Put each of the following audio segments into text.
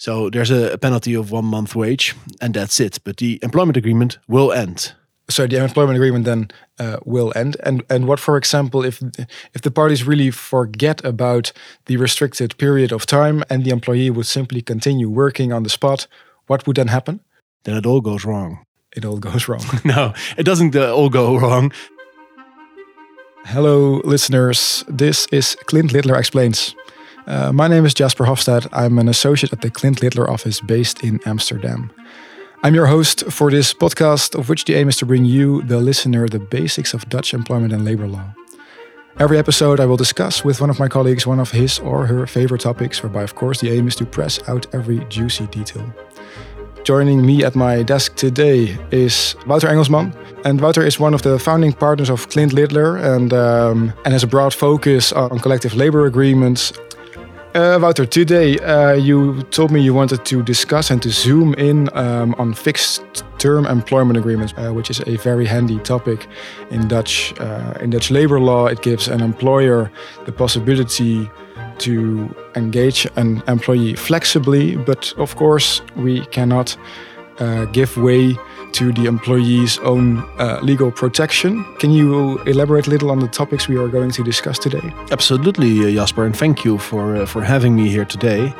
So there's a, penalty of one month wage, and that's it. But the employment agreement will end. So the employment agreement then uh, will end. And and what, for example, if if the parties really forget about the restricted period of time and the employee would simply continue working on the spot, what would then happen? Then it all goes wrong. It all goes wrong. no, it doesn't uh, all go wrong. Hello, listeners. This is Clint Littler Explains. Uh, my name is Jasper Hofstad. I'm an associate at the Clint Littler office based in Amsterdam. I'm your host for this podcast, of which the aim is to bring you, the listener, the basics of Dutch employment and labor law. Every episode, I will discuss with one of my colleagues one of his or her favorite topics, whereby, of course, the aim is to press out every juicy detail. Joining me at my desk today is Wouter Engelsman. And Wouter is one of the founding partners of Clint Littler and, um, and has a broad focus on collective labor agreements, uh, Wouter, today uh, you told me you wanted to discuss and to zoom in um, on fixed term employment agreements, uh, which is a very handy topic in Dutch in Dutch labor law. It gives an employer the possibility to engage an employee flexibly, but of course we cannot give way to the employee's own uh, legal protection. Can you elaborate a little on the topics we are going to discuss today? Absolutely, uh, Jasper, and thank you for uh, for having me here today.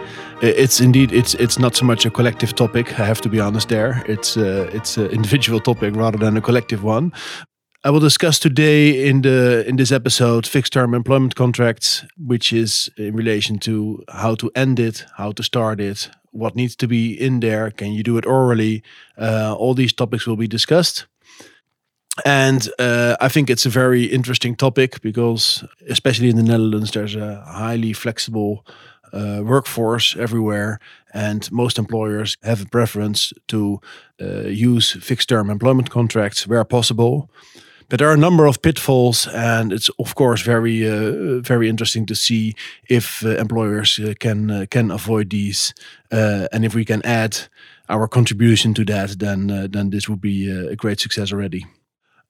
It's indeed it's it's not so much a collective topic. I have to be honest. There, it's uh, it's an individual topic rather than a collective one. I will discuss today in the in this episode fixed term employment contracts, which is in relation to how to end it, how to start it, what needs to be in there, can you do it orally? Uh, all these topics will be discussed. And uh, I think it's a very interesting topic because, especially in the Netherlands, there's a highly flexible uh, workforce everywhere, and most employers have a preference to uh, use fixed term employment contracts where possible. But there are a number of pitfalls, and it's of course very uh, very interesting to see if uh, employers uh, can uh, can avoid these, uh, and if we can add our contribution to that, then uh, then this would be a great success already.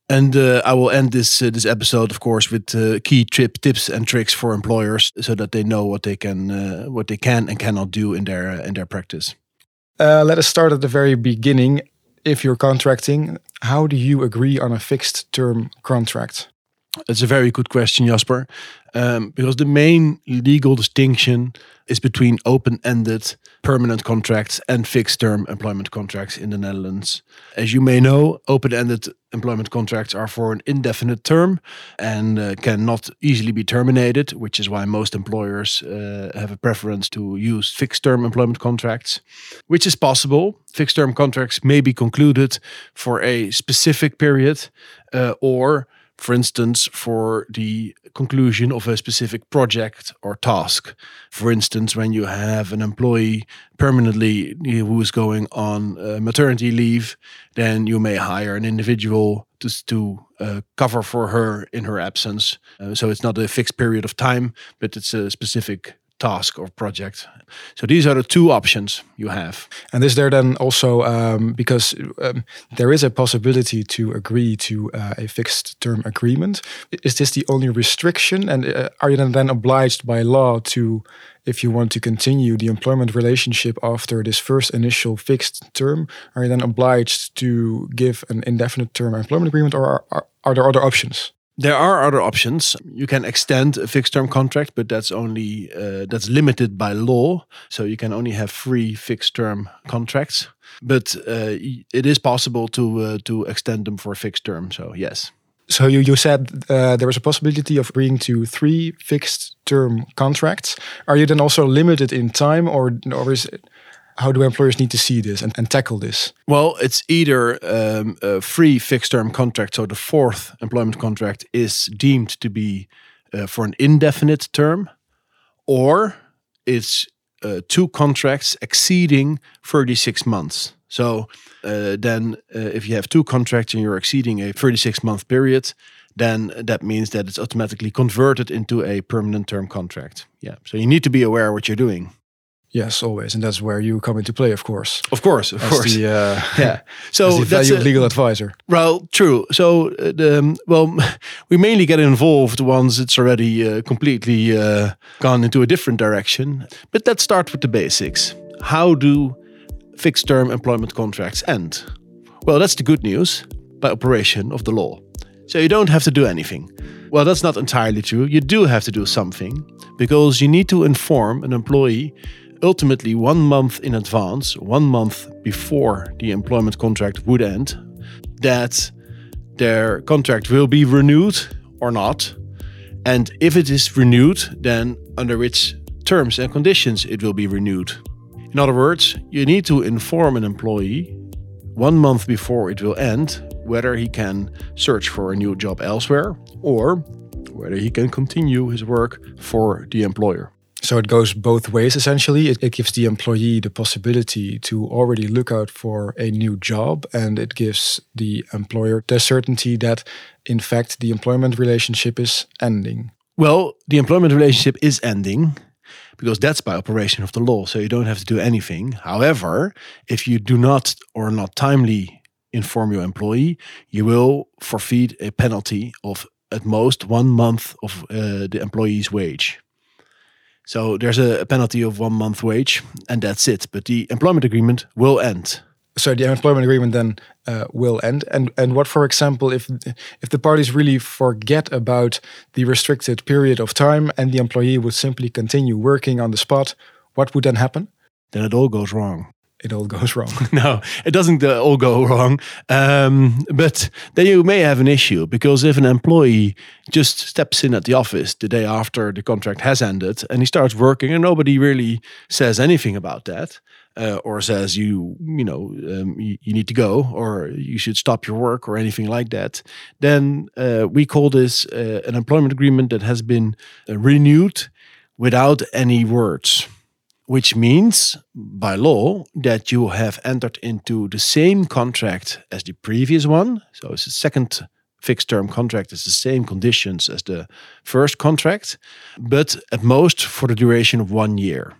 And I will end this this episode, of course, with key trip tips and tricks for employers, so that they know what they can what they can and cannot do in their in their practice. let us start at the very beginning if you're contracting, how do you agree on a fixed term contract? That's a very good question, Jasper. Um, because the main legal distinction is between open ended permanent contracts and fixed term employment contracts in the Netherlands. As you may know, open ended employment contracts are for an indefinite term and uh, cannot easily be terminated, which is why most employers uh, have a preference to use fixed term employment contracts, which is possible. Fixed term contracts may be concluded for a specific period uh, or for instance, for the conclusion of a specific project or task. For instance, when you have an employee permanently who is going on uh, maternity leave, then you may hire an individual to, to uh, cover for her in her absence. Uh, so it's not a fixed period of time, but it's a specific task or project. So these are the two options you have. And is there then also um, because um, there is a possibility to agree to uh, a fixed term agreement? Is this the only restriction? And uh, are you then, obliged by law to, if you want to continue the employment relationship after this first initial fixed term, are you then obliged to give an indefinite term employment agreement, or are, are, are there other options? There are other options. You can extend a fixed term contract, but that's only uh, that's limited by law. So you can only have three fixed term contracts. But uh, it is possible to uh, to extend them for a fixed term. So yes. So you, you said uh, there was a possibility of agreeing to three fixed term contracts. Are you then also limited in time, or or is it, how do employers need to see this and, and tackle this? Well, it's either um, a free fixed term contract, so the fourth employment contract is deemed to be uh, for an indefinite term, or it's uh, two contracts exceeding 36 months. So uh, then, uh, if you have two contracts and you're exceeding a 36 month period, then that means that it's automatically converted into a permanent term contract. Yeah. So you need to be aware what you're doing. Yes, always, and that's where you come into play, of course. Of course, of as course. The, uh, yeah. So the that's a legal advisor. Well, true. So, uh, the, um, well, we mainly get involved once it's already uh, completely uh, gone into a different direction. But let's start with the basics. how do fixed term employment contracts end? Well, that's the good news by operation of the law. So you don't have to do anything. Well, that's not entirely true. You do have to do something because you need to inform an employee ultimately one month in advance, one month before the employment contract would end, that their contract will be renewed or not. And if it is renewed, then under which terms and conditions it will be renewed. In other words, you need to inform an employee one month before it will end whether he can search for a new job elsewhere or whether he can continue his work for the employer. So it goes both ways essentially. It, it, gives the employee the possibility to already look out for a new job, and it gives the employer the certainty that, in fact, the employment relationship is ending. Well, the employment relationship is ending because that's by operation of the law. So you don't have to do anything. However, if you do not or not timely inform your employee, you will forfeit a penalty of at most one month of uh, the employee's wage. So there's a, penalty of one month wage, and that's it. But the employment agreement will end. So the employment agreement then uh, will end. And and what, for example, if if the parties really forget about the restricted period of time and the employee would simply continue working on the spot, what would then happen? Then it all goes wrong it all goes wrong. no, it doesn't uh, all go wrong. Um, but then you may have an issue because if an employee just steps in at the office the day after the contract has ended and he starts working and nobody really says anything about that. Uh, or says you you know um, you, you, need to go or you should stop your work or anything like that then uh, we call this uh, an employment agreement that has been uh, renewed without any words which means by law that you have entered into the same contract as the previous one. So it's a second fixed term contract, it's the same conditions as the first contract, but at most for the duration of one year.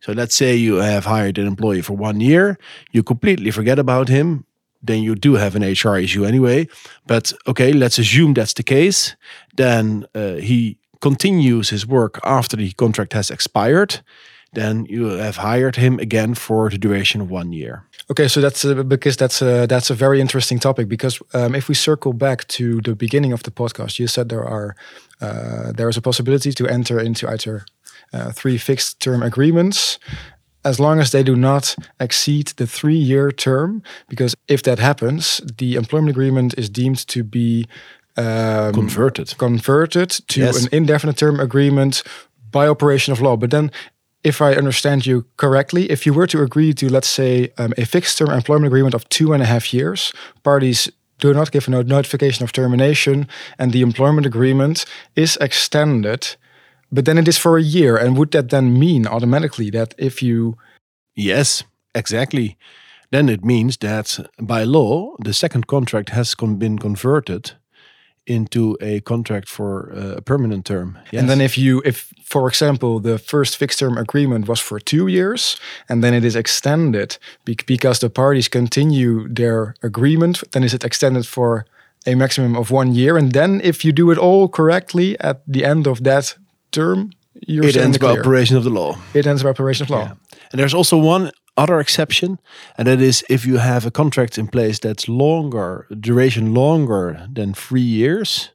So let's say you have hired an employee for one year, you completely forget about him, then you do have an HR issue anyway. But okay, let's assume that's the case. Then uh, he continues his work after the contract has expired then you have hired him again for the duration of one year. Okay, so that's uh, because that's a, that's a very interesting topic. Because um, if we circle back to the beginning of the podcast, you said there are uh, there is a possibility to enter into either uh, three fixed term agreements as long as they do not exceed the three year term. Because if that happens, the employment agreement is deemed to be um, converted converted to yes. an indefinite term agreement by operation of law. But then if I understand you correctly, if you were to agree to, let's say, um, a fixed term employment agreement of two and a half years, parties do not give a notification of termination, and the employment agreement is extended, but then it is for a year. And would that then mean automatically that if you. Yes, exactly. Then it means that by law, the second contract has been converted into a contract for uh, a permanent term. Yes. And then if you if for example the first fixed term agreement was for 2 years and then it is extended because the parties continue their agreement then is it extended for a maximum of 1 year and then if you do it all correctly at the end of that term you're it ends by operation of the law. It ends by operation of law. Yeah. And there's also one other exception, and that is if you have a contract in place that's longer, duration longer than three years,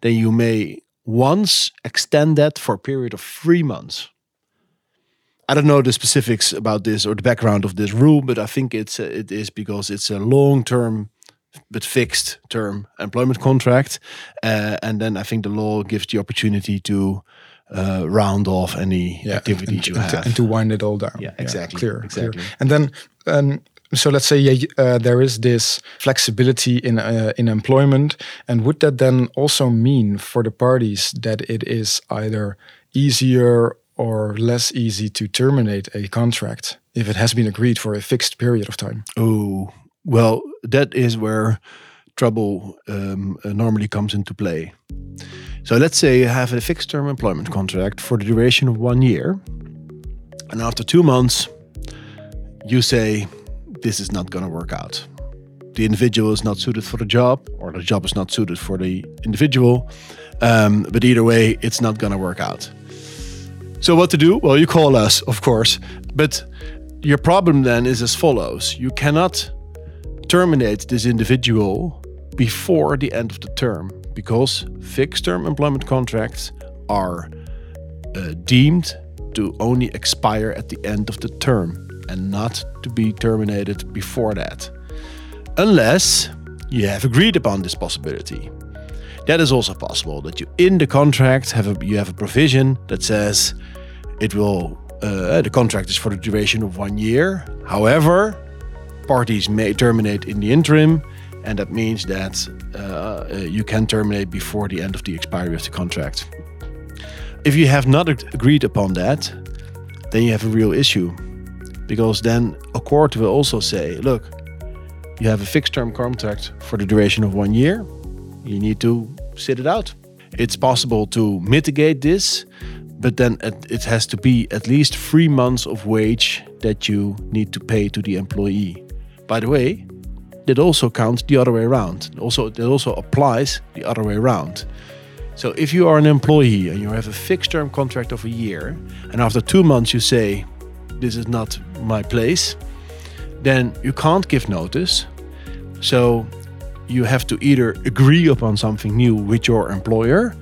then you may once extend that for a period of three months. I don't know the specifics about this or the background of this rule, but I think it's uh, it is because it's a long term but fixed term employment contract, uh, and then I think the law gives the opportunity to uh, round off any yeah, activities and, you and have to, and to wind it all down. Yeah, exactly. Yeah, clear, exactly. Clear. And then. Um, so let's say yeah, uh, there is this flexibility in uh, in employment, and would that then also mean for the parties that it is either easier or less easy to terminate a contract if it has been agreed for a fixed period of time? Oh, well, that is where trouble um, uh, normally comes into play. So let's say you have a fixed term employment contract for the duration of one year. And after two months, you say, this is not going to work out. The individual is not suited for the job, or the job is not suited for the individual. Um, but either way, it's not going to work out. So, what to do? Well, you call us, of course. But your problem then is as follows you cannot terminate this individual before the end of the term because fixed term employment contracts are uh, deemed to only expire at the end of the term and not to be terminated before that. Unless you have agreed upon this possibility. That is also possible that you in the contract have a you have a provision that says it will uh, the contract is for the duration of one year. However, parties may terminate in the interim, and that means that uh, uh you can terminate before the end of the expiry of the contract. If you have not agreed upon that, then you have a real issue. Because then a court will also say, look, you have a fixed term contract for the duration of one year. You need to sit it out. It's possible to mitigate this, but then it has to be at least three months of wage that you need to pay to the employee. By the way, that also counts the other way around. Also, that also applies the other way around. So if you are an employee and you have a fixed term contract of a year, and after two months you say, This is not my place, then you can't give notice. So you have to either agree upon something new with your employer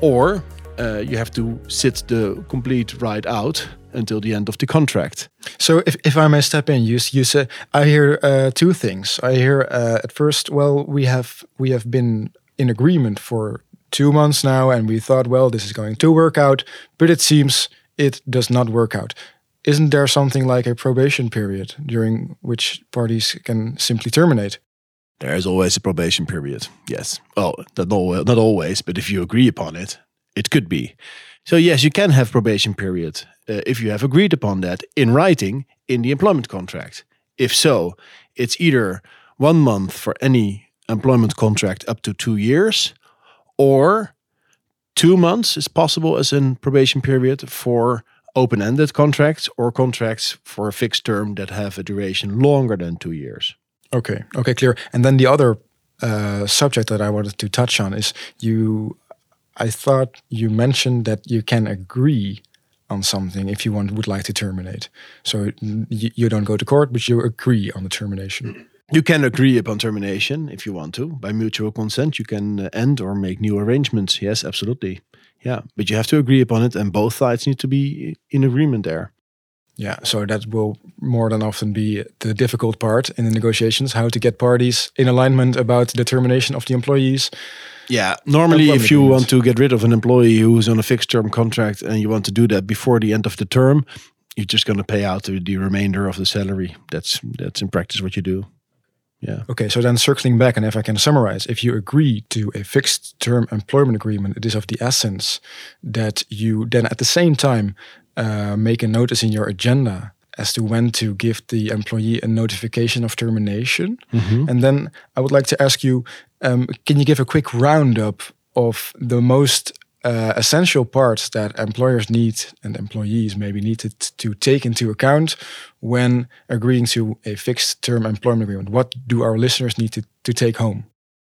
or uh, you have to sit the complete ride out until the end of the contract. So, if, if I may step in, you you say I hear uh, two things. I hear uh, at first, well, we have we have been in agreement for two months now, and we thought, well, this is going to work out, but it seems it does not work out. Isn't there something like a probation period during which parties can simply terminate? There is always a probation period. Yes. Well, not not always, but if you agree upon it, it could be. So yes, you can have probation period uh, if you have agreed upon that in writing in the employment contract. If so, it's either one month for any employment contract up to two years, or two months is possible as a probation period for open-ended contracts or contracts for a fixed term that have a duration longer than two years. Okay, okay, clear. And then the other uh, subject that I wanted to touch on is you. I thought you mentioned that you can agree on something if you want would like to terminate. So you, you don't go to court, but you agree on the termination. You can agree upon termination if you want to. By mutual consent, you can uh, end or make new arrangements. Yes, absolutely. Yeah, but you have to agree upon it, and both sides need to be in agreement there. Yeah, so that will more than often be the difficult part in the negotiations how to get parties in alignment about the termination of the employees. Yeah, normally, if you want to get rid of an employee who's on a fixed term contract and you want to do that before the end of the term, you're just going to pay out the, the remainder of the salary. That's that's in practice what you do. Yeah. Okay, so then circling back, and if I can summarize, if you agree to a fixed term employment agreement, it is of the essence that you then at the same time uh, make a notice in your agenda as to when to give the employee a notification of termination. Mm-hmm. And then I would like to ask you um, can you give a quick roundup of the most uh, essential parts that employers need and employees maybe need to, to take into account when agreeing to a fixed term employment agreement? What do our listeners need to, to take home?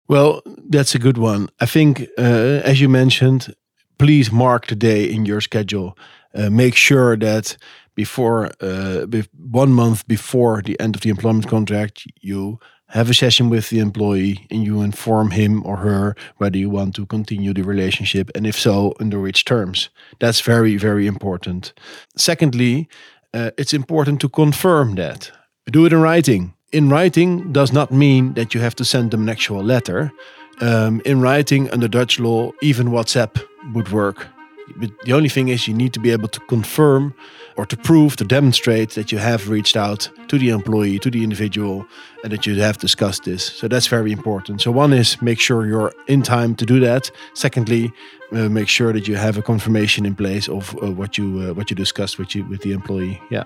Well, that's a good one. I think, uh, as you mentioned, please mark the day in your schedule. Uh, make sure that before uh, one month before the end of the employment contract, you have a session with the employee and you inform him or her whether you want to continue the relationship and if so under which terms. That's very very important. Secondly uh, it's important to confirm that. Do it in writing. In writing does not mean that you have to send them an actual letter. Um, in writing under dutch law even whatsapp would work but the only thing is you need to be able to confirm or to prove, to demonstrate that you have reached out to the employee, to the individual, and that you have discussed this. So that's very important. So one is make sure you're in time to do that. Secondly, uh, make sure that you have a confirmation in place of uh, what you uh, what you discussed with you with the employee. Yeah.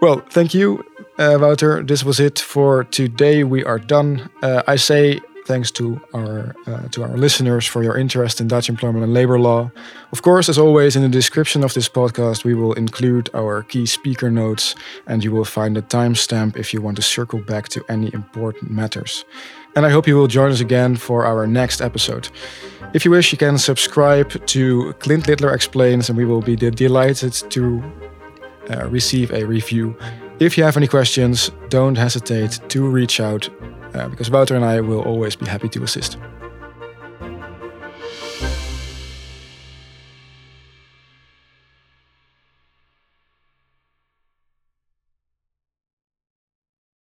Well, thank you, uh, Wouter. This was it for today. We are done. Uh, I say Thanks to our uh, to our listeners for your interest in Dutch employment and labor law. Of course, as always, in the description of this podcast, we will include our key speaker notes, and you will find a timestamp if you want to circle back to any important matters. And I hope you will join us again for our next episode. If you wish, you can subscribe to Clint Littler Explains, and we will be delighted to uh, receive a review If you have any questions, don't hesitate to reach out Uh, because Wouter and I will always be happy to assist.